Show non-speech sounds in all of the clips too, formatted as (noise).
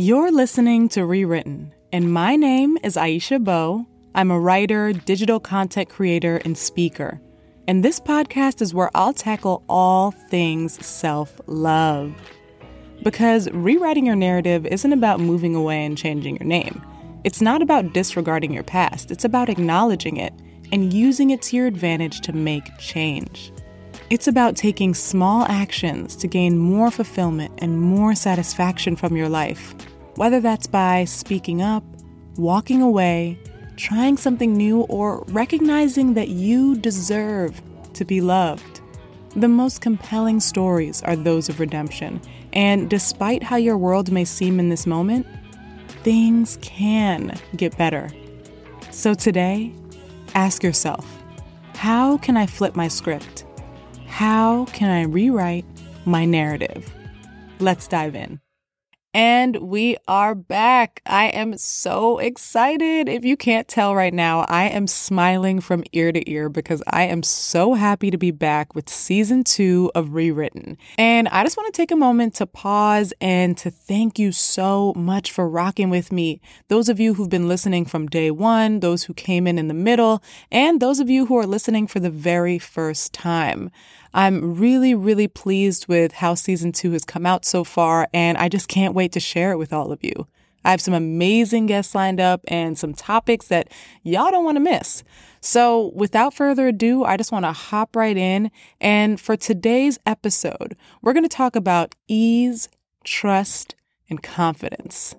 You're listening to Rewritten, and my name is Aisha Beau. I'm a writer, digital content creator, and speaker. And this podcast is where I'll tackle all things self love. Because rewriting your narrative isn't about moving away and changing your name. It's not about disregarding your past, it's about acknowledging it and using it to your advantage to make change. It's about taking small actions to gain more fulfillment and more satisfaction from your life, whether that's by speaking up, walking away, trying something new, or recognizing that you deserve to be loved. The most compelling stories are those of redemption, and despite how your world may seem in this moment, things can get better. So today, ask yourself how can I flip my script? How can I rewrite my narrative? Let's dive in. And we are back. I am so excited. If you can't tell right now, I am smiling from ear to ear because I am so happy to be back with season two of Rewritten. And I just want to take a moment to pause and to thank you so much for rocking with me. Those of you who've been listening from day one, those who came in in the middle, and those of you who are listening for the very first time. I'm really, really pleased with how season two has come out so far, and I just can't wait to share it with all of you. I have some amazing guests lined up and some topics that y'all don't want to miss. So, without further ado, I just want to hop right in. And for today's episode, we're going to talk about ease, trust, and confidence.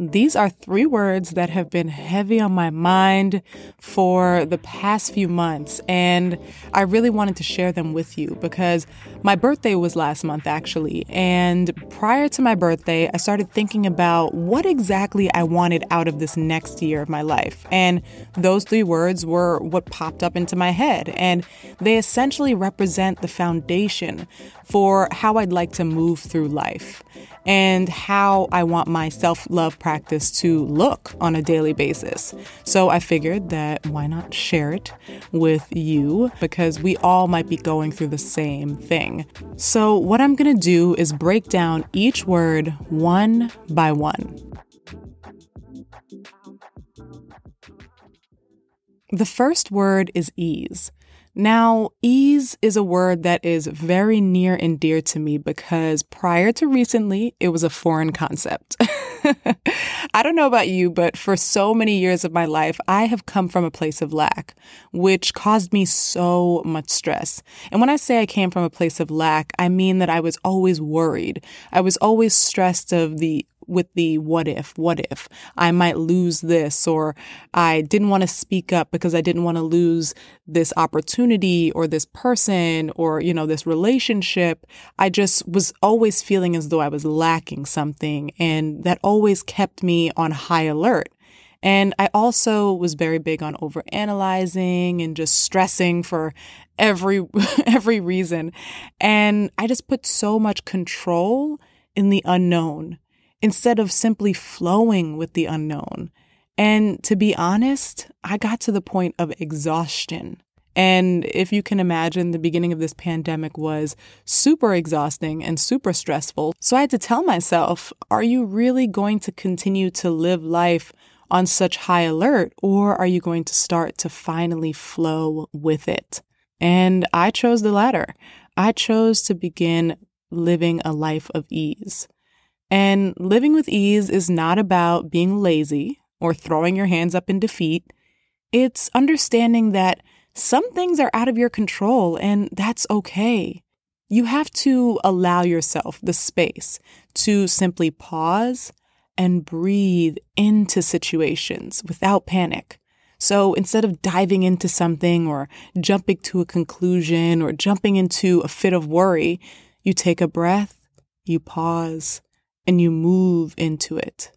These are three words that have been heavy on my mind for the past few months, and I really wanted to share them with you because my birthday was last month, actually. And prior to my birthday, I started thinking about what exactly I wanted out of this next year of my life. And those three words were what popped up into my head, and they essentially represent the foundation for how I'd like to move through life and how I want my self love practice to look on a daily basis. So I figured that why not share it with you because we all might be going through the same thing. So, what I'm gonna do is break down each word one by one. The first word is ease. Now, ease is a word that is very near and dear to me because prior to recently, it was a foreign concept. (laughs) I don't know about you, but for so many years of my life, I have come from a place of lack, which caused me so much stress. And when I say I came from a place of lack, I mean that I was always worried. I was always stressed of the with the what if, what if I might lose this, or I didn't want to speak up because I didn't want to lose this opportunity or this person or, you know, this relationship. I just was always feeling as though I was lacking something. And that always kept me on high alert. And I also was very big on overanalyzing and just stressing for every (laughs) every reason. And I just put so much control in the unknown instead of simply flowing with the unknown. And to be honest, I got to the point of exhaustion. And if you can imagine, the beginning of this pandemic was super exhausting and super stressful. So I had to tell myself, are you really going to continue to live life on such high alert, or are you going to start to finally flow with it? And I chose the latter. I chose to begin living a life of ease. And living with ease is not about being lazy or throwing your hands up in defeat. It's understanding that some things are out of your control and that's okay. You have to allow yourself the space to simply pause and breathe into situations without panic. So instead of diving into something or jumping to a conclusion or jumping into a fit of worry, you take a breath, you pause, and you move into it.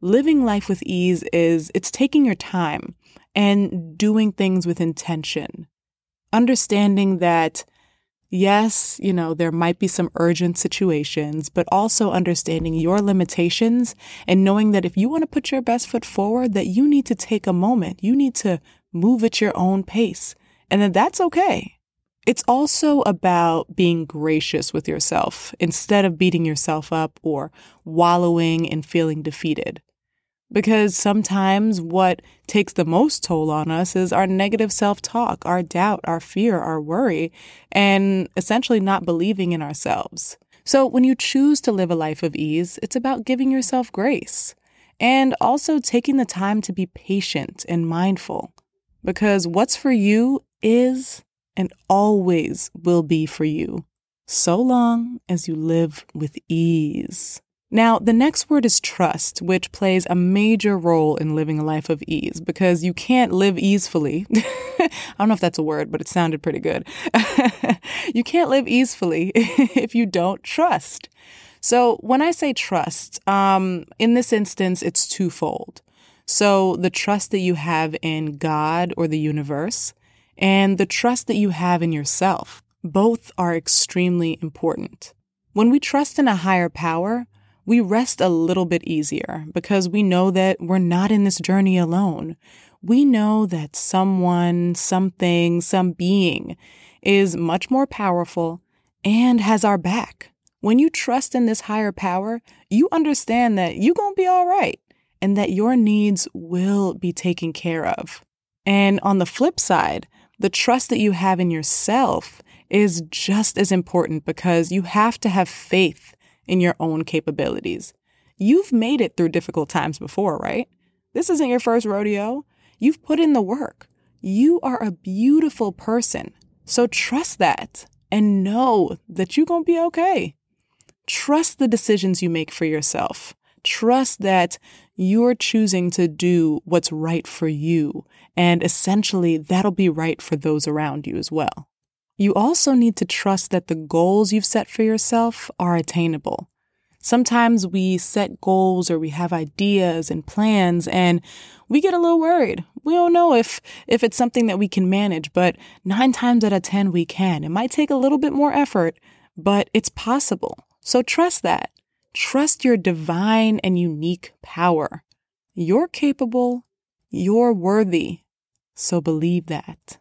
Living life with ease is it's taking your time and doing things with intention. Understanding that yes, you know, there might be some urgent situations, but also understanding your limitations and knowing that if you want to put your best foot forward, that you need to take a moment. You need to move at your own pace and that that's okay. It's also about being gracious with yourself instead of beating yourself up or wallowing and feeling defeated. Because sometimes what takes the most toll on us is our negative self talk, our doubt, our fear, our worry, and essentially not believing in ourselves. So when you choose to live a life of ease, it's about giving yourself grace and also taking the time to be patient and mindful. Because what's for you is and always will be for you, so long as you live with ease. Now, the next word is trust, which plays a major role in living a life of ease because you can't live easefully. (laughs) I don't know if that's a word, but it sounded pretty good. (laughs) you can't live easefully (laughs) if you don't trust. So, when I say trust, um, in this instance, it's twofold. So, the trust that you have in God or the universe, and the trust that you have in yourself. Both are extremely important. When we trust in a higher power, we rest a little bit easier because we know that we're not in this journey alone. We know that someone, something, some being is much more powerful and has our back. When you trust in this higher power, you understand that you're going to be all right and that your needs will be taken care of. And on the flip side, the trust that you have in yourself is just as important because you have to have faith in your own capabilities. You've made it through difficult times before, right? This isn't your first rodeo. You've put in the work. You are a beautiful person. So trust that and know that you're going to be okay. Trust the decisions you make for yourself. Trust that you're choosing to do what's right for you, and essentially that'll be right for those around you as well. You also need to trust that the goals you've set for yourself are attainable. Sometimes we set goals or we have ideas and plans and we get a little worried. We don't know if if it's something that we can manage, but 9 times out of 10 we can. It might take a little bit more effort, but it's possible. So trust that. Trust your divine and unique power. You're capable, you're worthy, so believe that.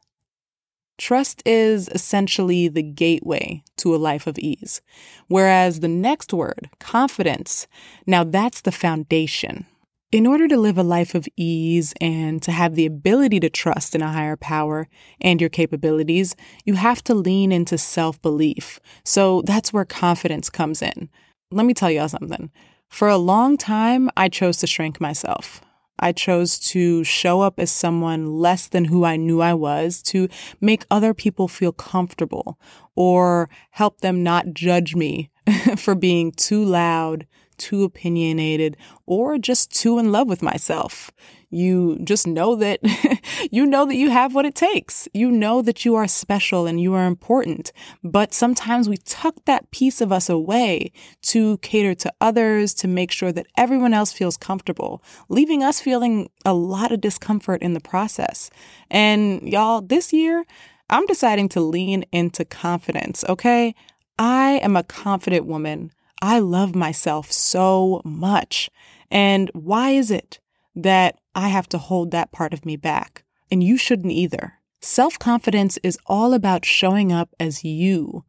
Trust is essentially the gateway to a life of ease, whereas the next word, confidence, now that's the foundation. In order to live a life of ease and to have the ability to trust in a higher power and your capabilities, you have to lean into self belief. So that's where confidence comes in let me tell y'all something. For a long time, I chose to shrink myself. I chose to show up as someone less than who I knew I was to make other people feel comfortable or help them not judge me (laughs) for being too loud, too opinionated, or just too in love with myself. You just know that (laughs) you know that you have what it takes. You know that you are special and you are important. But sometimes we tuck that piece of us away to cater to others, to make sure that everyone else feels comfortable, leaving us feeling a lot of discomfort in the process. And y'all, this year, I'm deciding to lean into confidence, okay? I am a confident woman. I love myself so much. And why is it that I have to hold that part of me back. And you shouldn't either. Self confidence is all about showing up as you,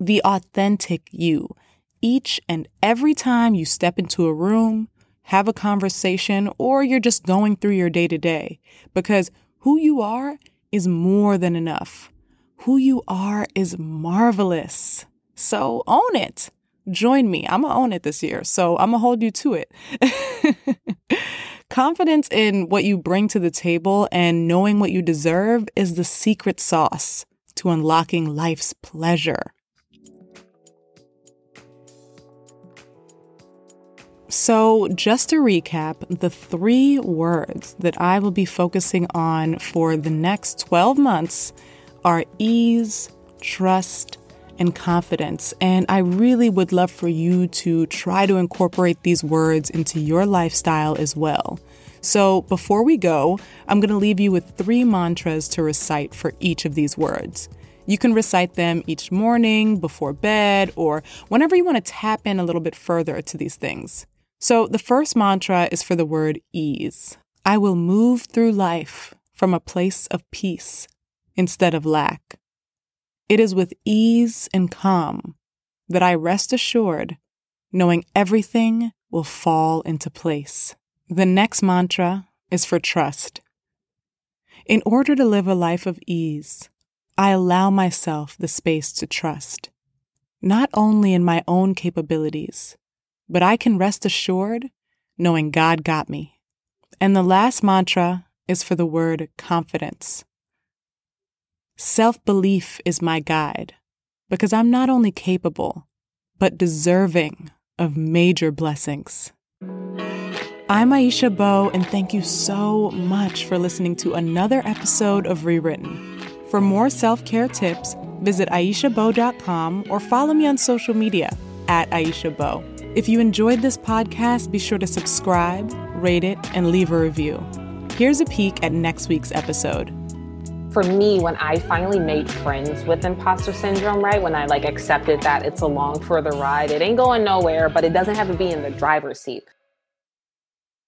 the authentic you. Each and every time you step into a room, have a conversation, or you're just going through your day to day, because who you are is more than enough. Who you are is marvelous. So own it. Join me. I'm going to own it this year. So I'm going to hold you to it. (laughs) Confidence in what you bring to the table and knowing what you deserve is the secret sauce to unlocking life's pleasure. So, just to recap, the three words that I will be focusing on for the next 12 months are ease, trust, and confidence. And I really would love for you to try to incorporate these words into your lifestyle as well. So before we go, I'm going to leave you with three mantras to recite for each of these words. You can recite them each morning, before bed, or whenever you want to tap in a little bit further to these things. So the first mantra is for the word ease. I will move through life from a place of peace instead of lack. It is with ease and calm that I rest assured, knowing everything will fall into place. The next mantra is for trust. In order to live a life of ease, I allow myself the space to trust, not only in my own capabilities, but I can rest assured knowing God got me. And the last mantra is for the word confidence. Self belief is my guide because I'm not only capable, but deserving of major blessings. I'm Aisha Beau, and thank you so much for listening to another episode of Rewritten. For more self care tips, visit AishaBeau.com or follow me on social media at Aisha Beau. If you enjoyed this podcast, be sure to subscribe, rate it, and leave a review. Here's a peek at next week's episode for me when i finally made friends with imposter syndrome right when i like accepted that it's a long further ride it ain't going nowhere but it doesn't have to be in the driver's seat